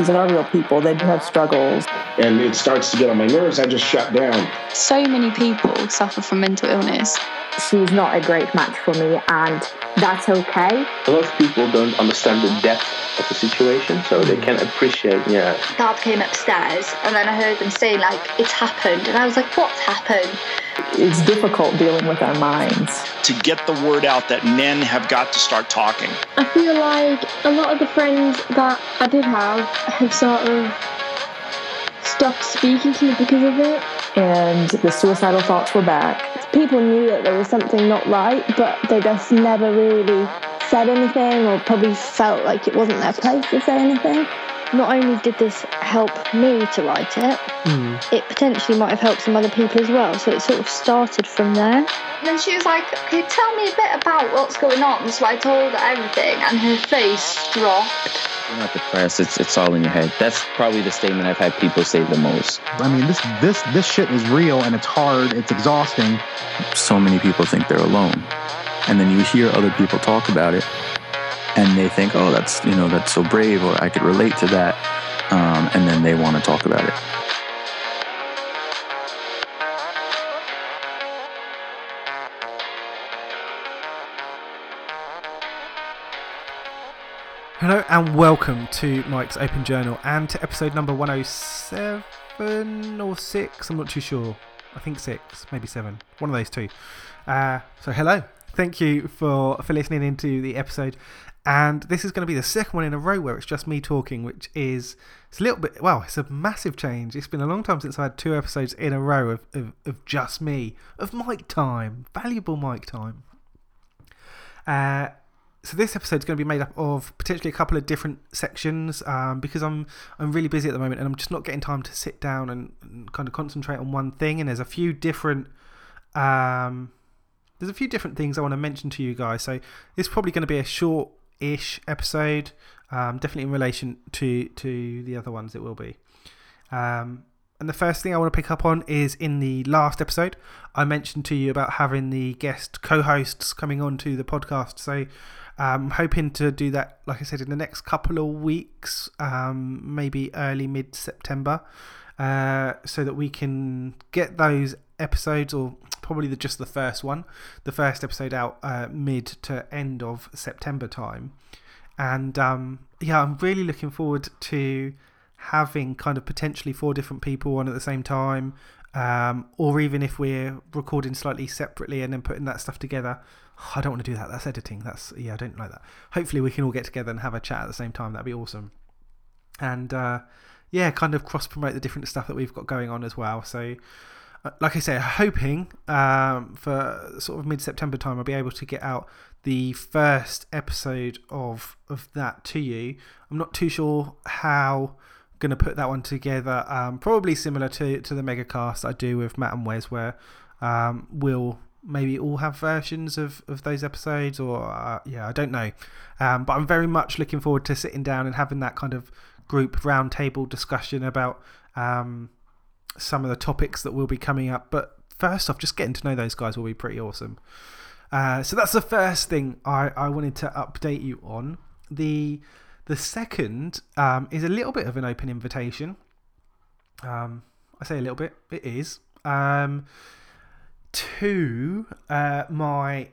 These are real people. They do have struggles. And it starts to get on my nerves. I just shut down. So many people suffer from mental illness. She's not a great match for me, and that's okay. A lot of people don't understand the depth of the situation, so they can't appreciate, yeah. Dad came upstairs, and then I heard them say, like, it's happened. And I was like, what's happened? It's difficult dealing with our minds. To get the word out that men have got to start talking. I feel like a lot of the friends that I did have have sort of stopped speaking to me because of it. And the suicidal thoughts were back. People knew that there was something not right, but they just never really said anything or probably felt like it wasn't their place to say anything. Not only did this help me to write it, mm. it potentially might have helped some other people as well. So it sort of started from there. And then she was like, "Okay, tell me a bit about what's going on?" So I told her everything, and her face dropped. You're not depressed. It's it's all in your head. That's probably the statement I've had people say the most. I mean, this this this shit is real, and it's hard. It's exhausting. So many people think they're alone, and then you hear other people talk about it, and they think, oh, that's you know that's so brave, or I could relate to that, um, and then they want to talk about it. Hello and welcome to Mike's Open Journal and to episode number 107 or 6, I'm not too sure. I think 6, maybe 7, one of those two. Uh, so, hello, thank you for, for listening into the episode and this is going to be the second one in a row where it's just me talking, which is it's a little bit well, it's a massive change. It's been a long time since I had two episodes in a row of, of, of just me, of mic time, valuable mic time. Uh, so this episode is going to be made up of potentially a couple of different sections um, because I'm I'm really busy at the moment and I'm just not getting time to sit down and, and kind of concentrate on one thing. And there's a few different um, there's a few different things I want to mention to you guys. So it's probably going to be a short ish episode. Um, definitely in relation to to the other ones, it will be. Um, and the first thing I want to pick up on is in the last episode, I mentioned to you about having the guest co hosts coming on to the podcast. So I'm um, hoping to do that, like I said, in the next couple of weeks, um, maybe early mid September, uh, so that we can get those episodes, or probably the, just the first one, the first episode out uh, mid to end of September time. And um, yeah, I'm really looking forward to having kind of potentially four different people on at the same time, um, or even if we're recording slightly separately and then putting that stuff together. I don't want to do that. That's editing. That's yeah, I don't like that. Hopefully, we can all get together and have a chat at the same time. That'd be awesome. And uh, yeah, kind of cross promote the different stuff that we've got going on as well. So like I say, hoping um, for sort of mid September time, I'll be able to get out the first episode of of that to you. I'm not too sure how I'm going to put that one together. Um, probably similar to to the megacast I do with Matt and Wes, where um, we'll maybe all have versions of, of those episodes, or uh, yeah, I don't know. Um, but I'm very much looking forward to sitting down and having that kind of group roundtable discussion about um, some of the topics that will be coming up. But first off, just getting to know those guys will be pretty awesome. Uh, so that's the first thing I, I wanted to update you on. The the second um, is a little bit of an open invitation. Um, I say a little bit, it is. Um, to uh, my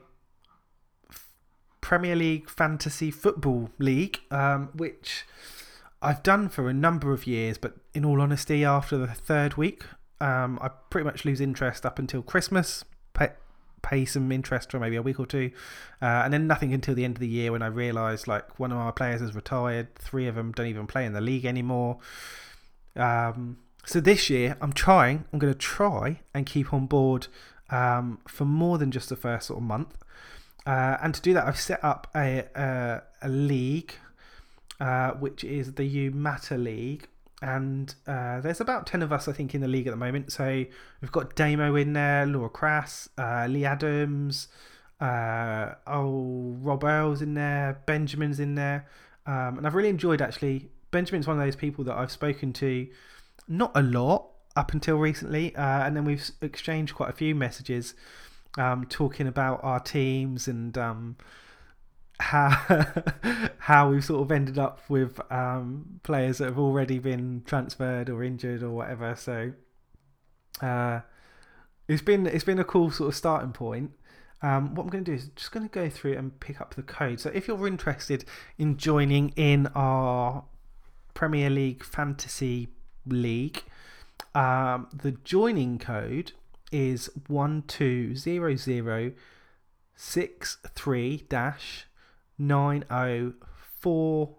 Premier League Fantasy Football League, um, which I've done for a number of years, but in all honesty, after the third week, um, I pretty much lose interest up until Christmas. Pay, pay some interest for maybe a week or two, uh, and then nothing until the end of the year when I realise like one of our players has retired, three of them don't even play in the league anymore. Um, so this year, I'm trying. I'm going to try and keep on board um, for more than just the first sort of month. Uh, and to do that, I've set up a, a, a league uh, which is the UMATA League. And uh, there's about 10 of us, I think, in the league at the moment. So we've got Damo in there, Laura Crass, uh, Lee Adams, uh, oh, Rob Earl's in there, Benjamin's in there. Um, and I've really enjoyed actually. Benjamin's one of those people that I've spoken to not a lot up until recently. Uh, and then we've exchanged quite a few messages um, talking about our teams and. Um, how how we've sort of ended up with um, players that have already been transferred or injured or whatever. So uh, it's been it's been a cool sort of starting point. Um, what I'm going to do is just going to go through and pick up the code. So if you're interested in joining in our Premier League Fantasy League, um, the joining code is one two zero zero six three dash nine oh four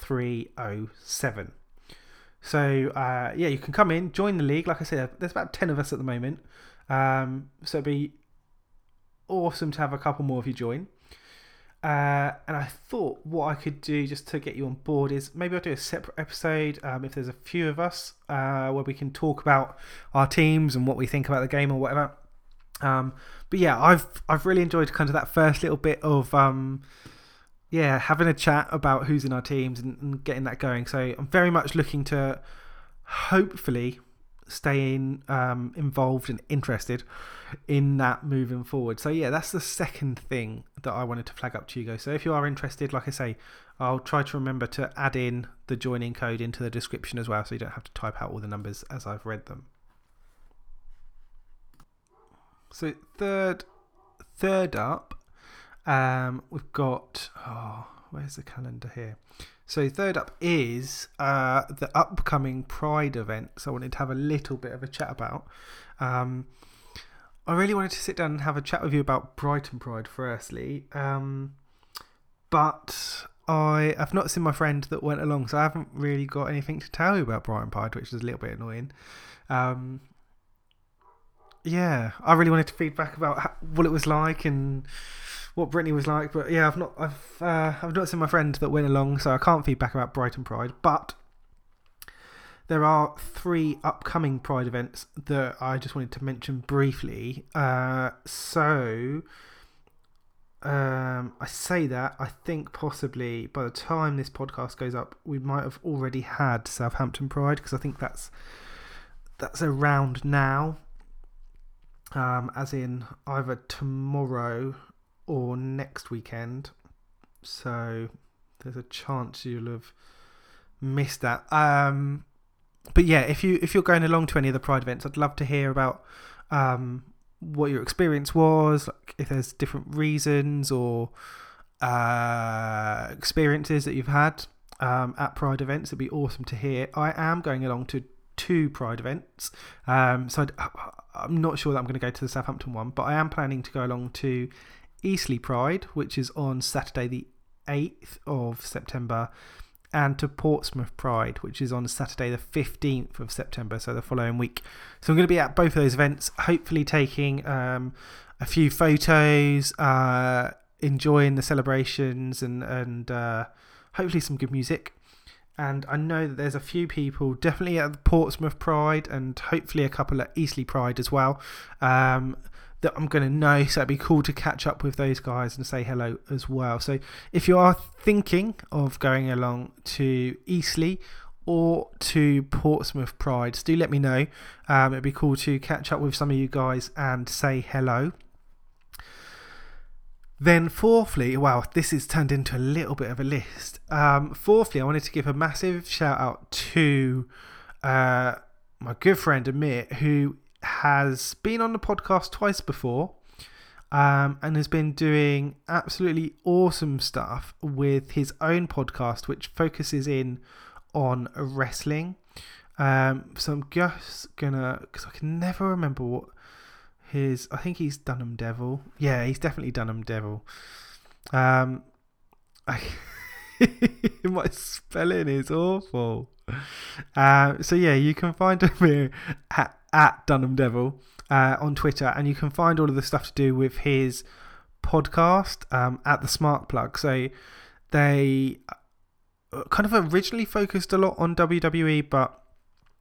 three oh seven. So uh, yeah, you can come in, join the league. Like I said, there's about ten of us at the moment. Um, so it'd be awesome to have a couple more of you join. Uh, and I thought what I could do just to get you on board is maybe I'll do a separate episode um, if there's a few of us uh, where we can talk about our teams and what we think about the game or whatever. Um, but yeah, I've I've really enjoyed kind of that first little bit of um, yeah having a chat about who's in our teams and, and getting that going. So I'm very much looking to hopefully staying um, involved and interested in that moving forward. So yeah, that's the second thing that I wanted to flag up to you guys. So if you are interested, like I say, I'll try to remember to add in the joining code into the description as well, so you don't have to type out all the numbers as I've read them. So third, third up, um, we've got oh, where's the calendar here? So third up is uh, the upcoming Pride event. So I wanted to have a little bit of a chat about. Um, I really wanted to sit down and have a chat with you about Brighton Pride. Firstly, um, but I have not seen my friend that went along, so I haven't really got anything to tell you about Brighton Pride, which is a little bit annoying. Um, yeah, I really wanted to feedback about how, what it was like and what Brittany was like, but yeah, I've not I've uh, I've not seen my friend that went along, so I can't feedback about Brighton Pride. But there are three upcoming Pride events that I just wanted to mention briefly. Uh, so um, I say that I think possibly by the time this podcast goes up, we might have already had Southampton Pride because I think that's that's around now. Um, as in either tomorrow or next weekend. So there's a chance you'll have missed that. Um, but yeah, if you if you're going along to any of the Pride events, I'd love to hear about um, what your experience was. Like if there's different reasons or uh, experiences that you've had um, at Pride events, it'd be awesome to hear. I am going along to two Pride events, um, so i am not sure that I'm going to go to the Southampton one, but I am planning to go along to Eastleigh Pride, which is on Saturday the 8th of September, and to Portsmouth Pride, which is on Saturday the 15th of September, so the following week. So I'm going to be at both of those events, hopefully taking um, a few photos, uh, enjoying the celebrations, and, and uh, hopefully some good music. And I know that there's a few people definitely at the Portsmouth Pride and hopefully a couple at Eastleigh Pride as well. Um, that I'm going to know. So it'd be cool to catch up with those guys and say hello as well. So if you are thinking of going along to Eastleigh or to Portsmouth Pride, do let me know. Um, it'd be cool to catch up with some of you guys and say hello. Then, fourthly, wow, this has turned into a little bit of a list. Um, fourthly, I wanted to give a massive shout out to uh, my good friend Amir, who has been on the podcast twice before um, and has been doing absolutely awesome stuff with his own podcast, which focuses in on wrestling. Um, so I'm just gonna, because I can never remember what his, I think he's Dunham Devil. Yeah, he's definitely Dunham Devil. Um, I, my spelling is awful. Uh, so yeah, you can find him at at Dunham Devil uh, on Twitter, and you can find all of the stuff to do with his podcast um, at the Smart Plug. So they uh, kind of originally focused a lot on WWE, but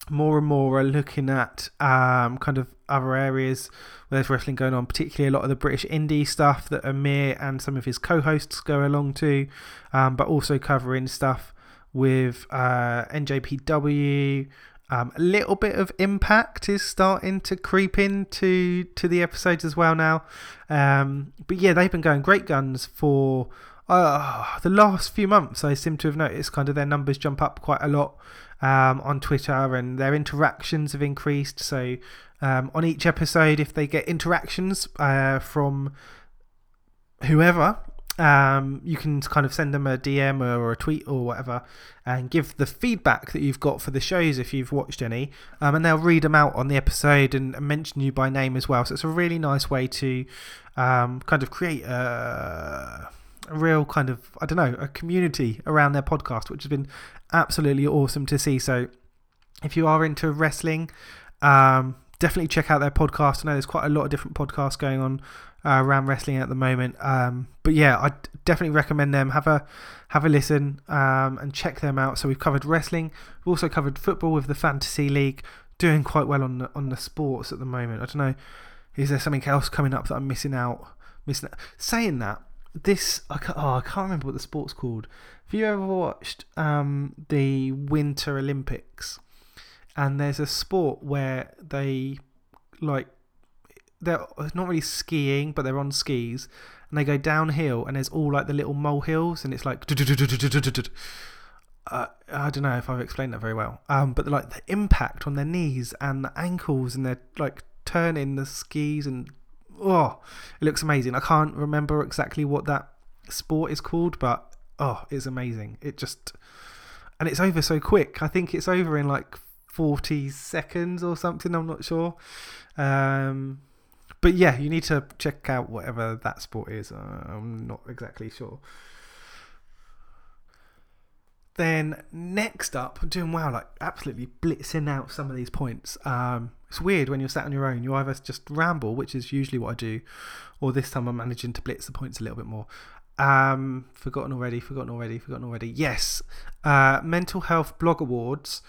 more and more are looking at um, kind of other areas where there's wrestling going on, particularly a lot of the British indie stuff that Amir and some of his co hosts go along to, um, but also covering stuff with uh, NJPW, Um, a little bit of impact is starting to creep into to the episodes as well now. Um, but yeah, they've been going great guns for uh, the last few months. I seem to have noticed kind of their numbers jump up quite a lot um, on Twitter and their interactions have increased. So um, on each episode, if they get interactions uh, from whoever, um, you can kind of send them a DM or, a tweet or whatever and give the feedback that you've got for the shows if you've watched any. Um, and they'll read them out on the episode and, and, mention you by name as well. So it's a really nice way to um, kind of create a, a, real kind of, I don't know, a community around their podcast, which has been absolutely awesome to see. So if you are into wrestling, um, definitely check out their podcast. I know there's quite a lot of different podcasts going on uh, around wrestling at the moment. Um, but yeah, I definitely recommend them. Have a have a listen um, and check them out. So we've covered wrestling. We've also covered football with the fantasy league, doing quite well on the, on the sports at the moment. I don't know. Is there something else coming up that I'm missing out? Missing out? saying that this I can't, oh I can't remember what the sport's called. Have you ever watched um, the Winter Olympics? And there's a sport where they like they're not really skiing, but they're on skis, and they go downhill, and there's all like the little molehills, and it's like. Uh, I don't know if I've explained that very well, um, but like the impact on their knees and the ankles, and they're like turning the skis, and oh, it looks amazing. I can't remember exactly what that sport is called, but oh, it's amazing. It just and it's over so quick. I think it's over in like 40 seconds or something. I'm not sure. Um, but yeah, you need to check out whatever that sport is. Uh, I'm not exactly sure. Then next up, I'm doing well, like absolutely blitzing out some of these points. Um, it's weird when you're sat on your own. You either just ramble, which is usually what I do, or this time I'm managing to blitz the points a little bit more. Um, forgotten already, forgotten already, forgotten already. Yes, uh, mental health blog awards.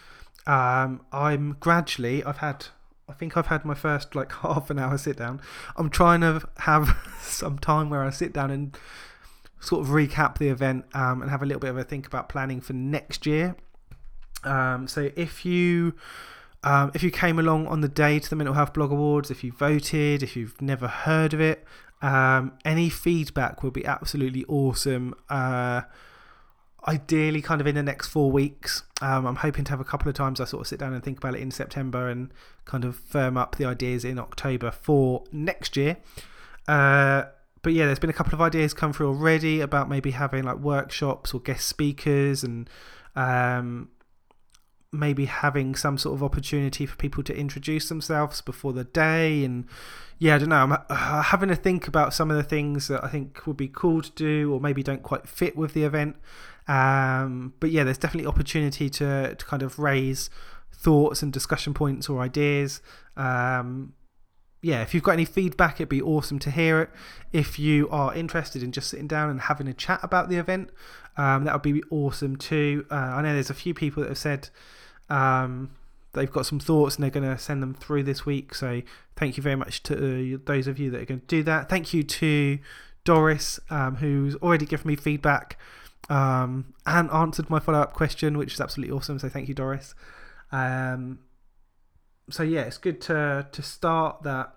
Um, I'm gradually. I've had I think I've had my first like half an hour sit down. I'm trying to have some time where I sit down and sort of recap the event um, and have a little bit of a think about planning for next year. Um, so if you um, if you came along on the day to the Mental Health Blog Awards, if you voted, if you've never heard of it, um, any feedback would be absolutely awesome. Uh, ideally kind of in the next four weeks. Um, I'm hoping to have a couple of times I sort of sit down and think about it in September and kind of firm up the ideas in October for next year. Uh, but yeah, there's been a couple of ideas come through already about maybe having like workshops or guest speakers and um, maybe having some sort of opportunity for people to introduce themselves before the day and yeah i don't know i'm uh, having to think about some of the things that i think would be cool to do or maybe don't quite fit with the event um, but yeah, there's definitely opportunity to, to kind of raise thoughts and discussion points or ideas. Um, yeah, if you've got any feedback, it'd be awesome to hear it. If you are interested in just sitting down and having a chat about the event, um, that would be awesome too. Uh, I know there's a few people that have said um, they've got some thoughts and they're going to send them through this week. So thank you very much to uh, those of you that are going to do that. Thank you to Doris, um, who's already given me feedback um, and answered my follow up question, which is absolutely awesome. So thank you, Doris. Um, so yeah, it's good to to start that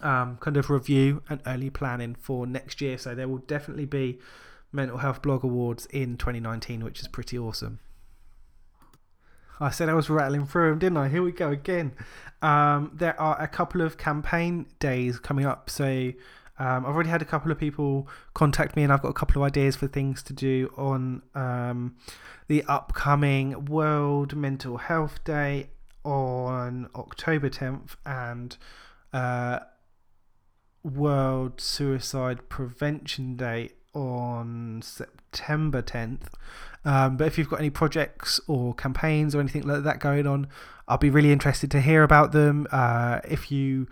um, kind of review and early planning for next year. So there will definitely be mental health blog awards in 2019, which is pretty awesome. I said I was rattling through them, didn't I? Here we go again. Um, there are a couple of campaign days coming up. So um, I've already had a couple of people contact me, and I've got a couple of ideas for things to do on um, the upcoming World Mental Health Day on October 10th and uh, World Suicide Prevention Day on September 10th. Um, but if you've got any projects or campaigns or anything like that going on, I'll be really interested to hear about them. Uh, if you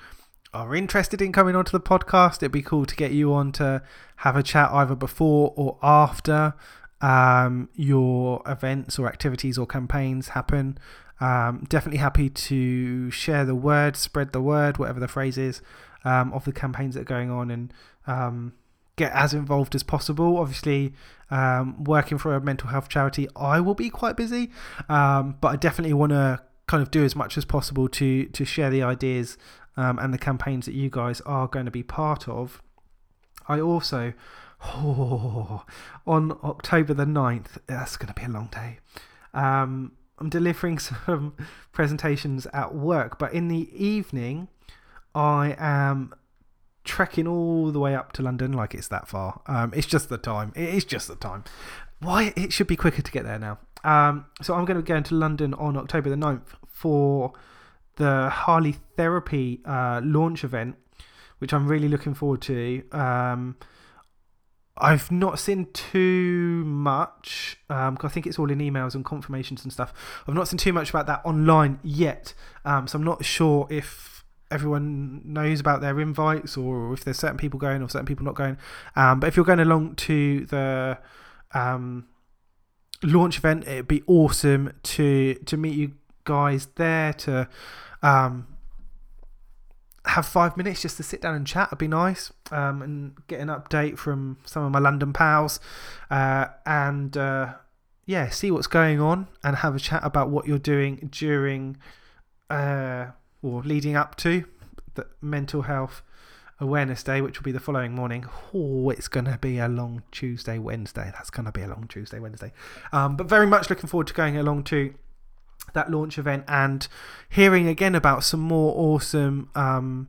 are interested in coming onto the podcast, it'd be cool to get you on to have a chat either before or after um, your events or activities or campaigns happen. Um, definitely happy to share the word, spread the word, whatever the phrase is, um, of the campaigns that are going on and um, get as involved as possible. Obviously, um, working for a mental health charity, I will be quite busy, um, but I definitely want to kind of do as much as possible to to share the ideas um, and the campaigns that you guys are going to be part of. I also, oh, on October the 9th, that's going to be a long day. Um, I'm delivering some presentations at work, but in the evening, I am trekking all the way up to London like it's that far. Um, it's just the time. It is just the time. Why? It should be quicker to get there now. Um, so I'm going to be going to London on October the 9th for the Harley Therapy uh, launch event, which I'm really looking forward to. Um, I've not seen too much. Um, I think it's all in emails and confirmations and stuff. I've not seen too much about that online yet, um, so I'm not sure if everyone knows about their invites or if there's certain people going or certain people not going. Um, but if you're going along to the um, launch event, it'd be awesome to to meet you guys there to um, have five minutes just to sit down and chat would be nice um, and get an update from some of my London pals uh, and uh, yeah, see what's going on and have a chat about what you're doing during uh, or leading up to the Mental Health Awareness Day, which will be the following morning. Oh, it's going to be a long Tuesday, Wednesday. That's going to be a long Tuesday, Wednesday. Um, but very much looking forward to going along to that launch event and hearing again about some more awesome um,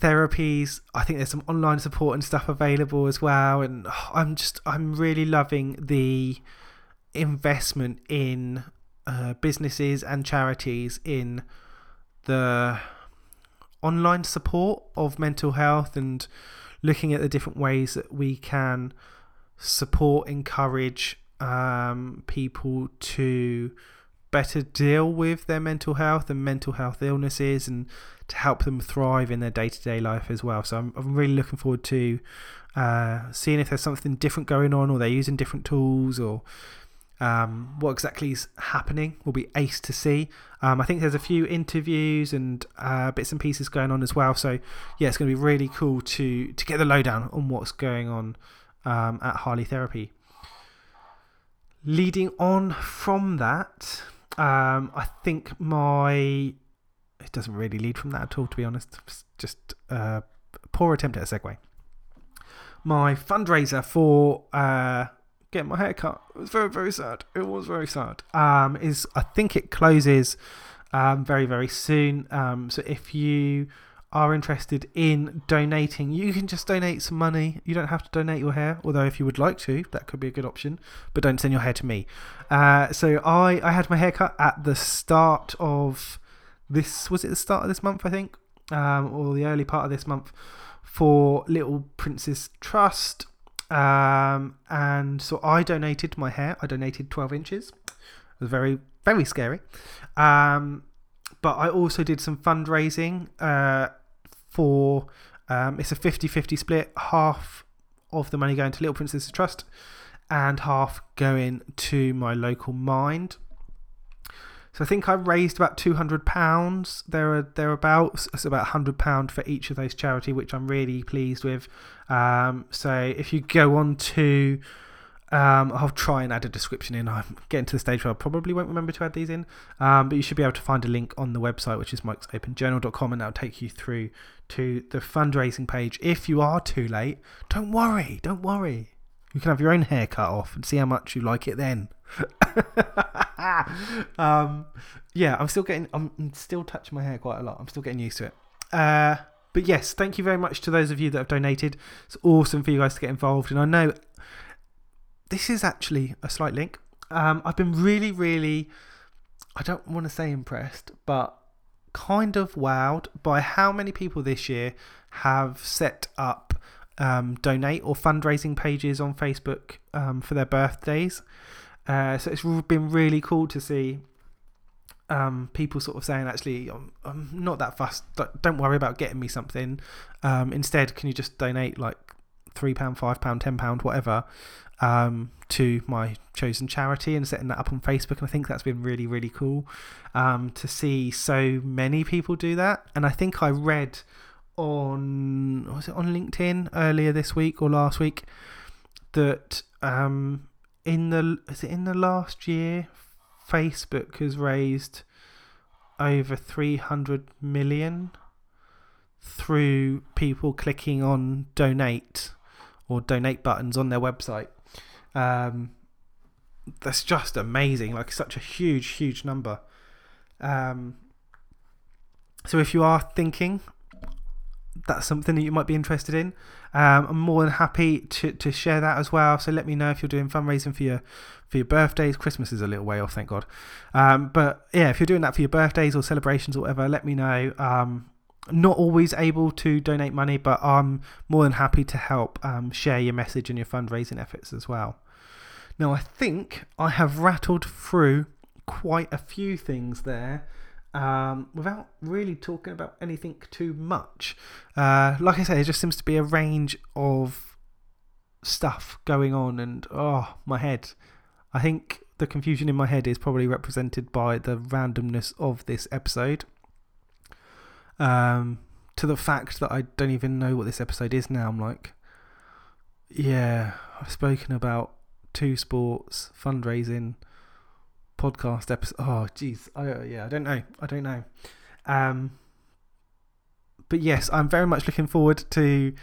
therapies. I think there's some online support and stuff available as well. And I'm just, I'm really loving the investment in uh, businesses and charities in the online support of mental health and looking at the different ways that we can support, encourage um, people to better deal with their mental health and mental health illnesses and to help them thrive in their day to day life as well. So I'm, I'm really looking forward to uh, seeing if there's something different going on or they're using different tools or um, what exactly is happening will be ace to see. Um, I think there's a few interviews and uh, bits and pieces going on as well. So yeah, it's going to be really cool to to get the lowdown on what's going on um, at Harley Therapy. Leading on from that, um, I think my it doesn't really lead from that at all, to be honest. It's just a poor attempt at a segue. My fundraiser for uh, getting my hair cut it was very very sad. It was very sad. Um, is I think it closes um, very very soon. Um, so if you are interested in donating, you can just donate some money. You don't have to donate your hair, although if you would like to, that could be a good option. But don't send your hair to me. Uh, so I I had my hair cut at the start of this. Was it the start of this month? I think, um, or the early part of this month for Little Princess Trust. Um, and so I donated my hair. I donated 12 inches. It was very, very scary. Um, but I also did some fundraising uh, for um, it's a 50 50 split, half of the money going to Little Princess Trust and half going to my local mind. So I think I raised about two hundred pounds there are thereabouts. It's about hundred pound for each of those charity, which I'm really pleased with. Um, so if you go on to, um, I'll try and add a description in. I'm getting to the stage where I probably won't remember to add these in, um, but you should be able to find a link on the website, which is mikesopenjournal.com, and that'll take you through to the fundraising page. If you are too late, don't worry, don't worry. You can have your own hair cut off and see how much you like it then. um, yeah, I'm still getting, I'm still touching my hair quite a lot. I'm still getting used to it. Uh, but yes, thank you very much to those of you that have donated. It's awesome for you guys to get involved. And I know this is actually a slight link. Um, I've been really, really, I don't want to say impressed, but kind of wowed by how many people this year have set up um, donate or fundraising pages on Facebook um, for their birthdays. Uh, so it's been really cool to see um, people sort of saying, actually, I'm, I'm not that fussed. Don't worry about getting me something. Um, instead, can you just donate like £3, £5, £10, whatever, um, to my chosen charity and setting that up on Facebook? And I think that's been really, really cool um, to see so many people do that. And I think I read on, was it on LinkedIn earlier this week or last week that um, in the is it in the last year Facebook has raised over 300 million through people clicking on donate or donate buttons on their website. Um, that's just amazing. Like such a huge, huge number. Um, so if you are thinking that's something that you might be interested in, um, I'm more than happy to, to share that as well. So let me know if you're doing fundraising for your for your birthdays. Christmas is a little way off, thank God. Um, but yeah, if you're doing that for your birthdays or celebrations or whatever, let me know. Um, not always able to donate money, but I'm more than happy to help um, share your message and your fundraising efforts as well. Now, I think I have rattled through quite a few things there um, without really talking about anything too much. Uh, like I say, it just seems to be a range of stuff going on, and oh, my head. I think the confusion in my head is probably represented by the randomness of this episode. Um, to the fact that I don't even know what this episode is now. I'm like, yeah, I've spoken about two sports fundraising podcast episode. Oh, jeez, I yeah, I don't know, I don't know. Um, but yes, I'm very much looking forward to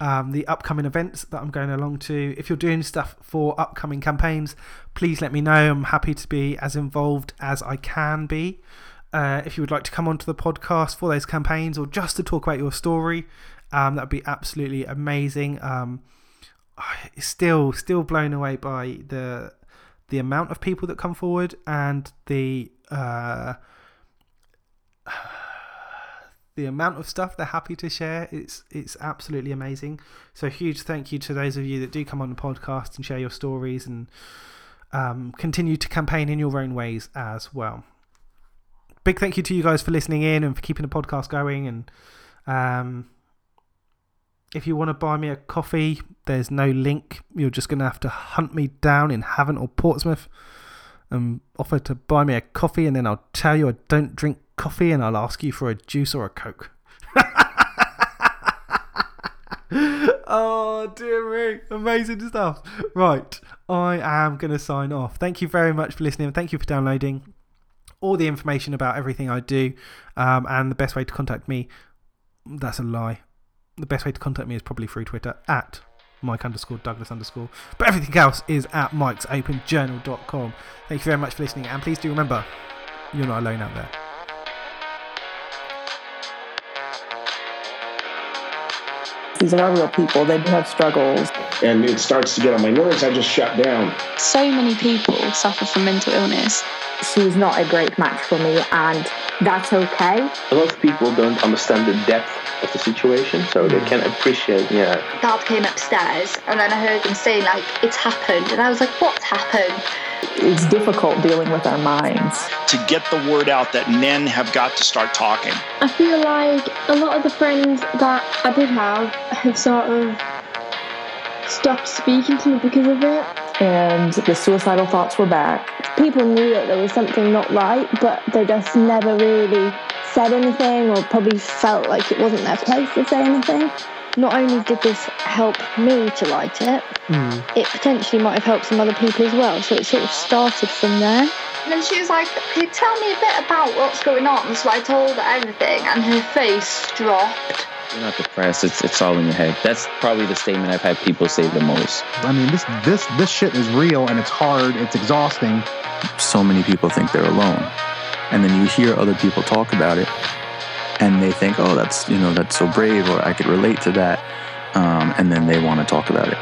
um, the upcoming events that I'm going along to. If you're doing stuff for upcoming campaigns, please let me know. I'm happy to be as involved as I can be. Uh, if you would like to come onto the podcast for those campaigns or just to talk about your story, um, that would be absolutely amazing. Um, still, still blown away by the the amount of people that come forward and the uh, the amount of stuff they're happy to share. It's it's absolutely amazing. So huge thank you to those of you that do come on the podcast and share your stories and um, continue to campaign in your own ways as well big thank you to you guys for listening in and for keeping the podcast going. And um, if you want to buy me a coffee, there's no link. You're just going to have to hunt me down in Havant or Portsmouth and offer to buy me a coffee. And then I'll tell you I don't drink coffee and I'll ask you for a juice or a Coke. oh, dear me. Amazing stuff. Right. I am going to sign off. Thank you very much for listening. Thank you for downloading all the information about everything I do. Um, and the best way to contact me, that's a lie. The best way to contact me is probably through Twitter at Mike underscore Douglas underscore. But everything else is at Mike'sOpenJournal.com. Thank you very much for listening. And please do remember, you're not alone out there. These are not real people. They do have struggles. And it starts to get on my nerves. I just shut down. So many people suffer from mental illness she's not a great match for me, and that's okay. A lot of people don't understand the depth of the situation, so they mm. can't appreciate, yeah. Dad came upstairs, and then I heard him saying, like, it's happened. And I was like, what's happened? It's difficult dealing with our minds. To get the word out that men have got to start talking. I feel like a lot of the friends that I did have have sort of stopped speaking to me because of it. And the suicidal thoughts were back. People knew that there was something not right, but they just never really said anything or probably felt like it wasn't their place to say anything. Not only did this help me to write it, mm. it potentially might have helped some other people as well. So it sort of started from there. And then she was like, Can you tell me a bit about what's going on? So I told her everything, and her face dropped. You're not depressed. It's it's all in your head. That's probably the statement I've had people say the most. I mean, this this this shit is real and it's hard. It's exhausting. So many people think they're alone, and then you hear other people talk about it, and they think, "Oh, that's you know that's so brave," or "I could relate to that," um, and then they want to talk about it.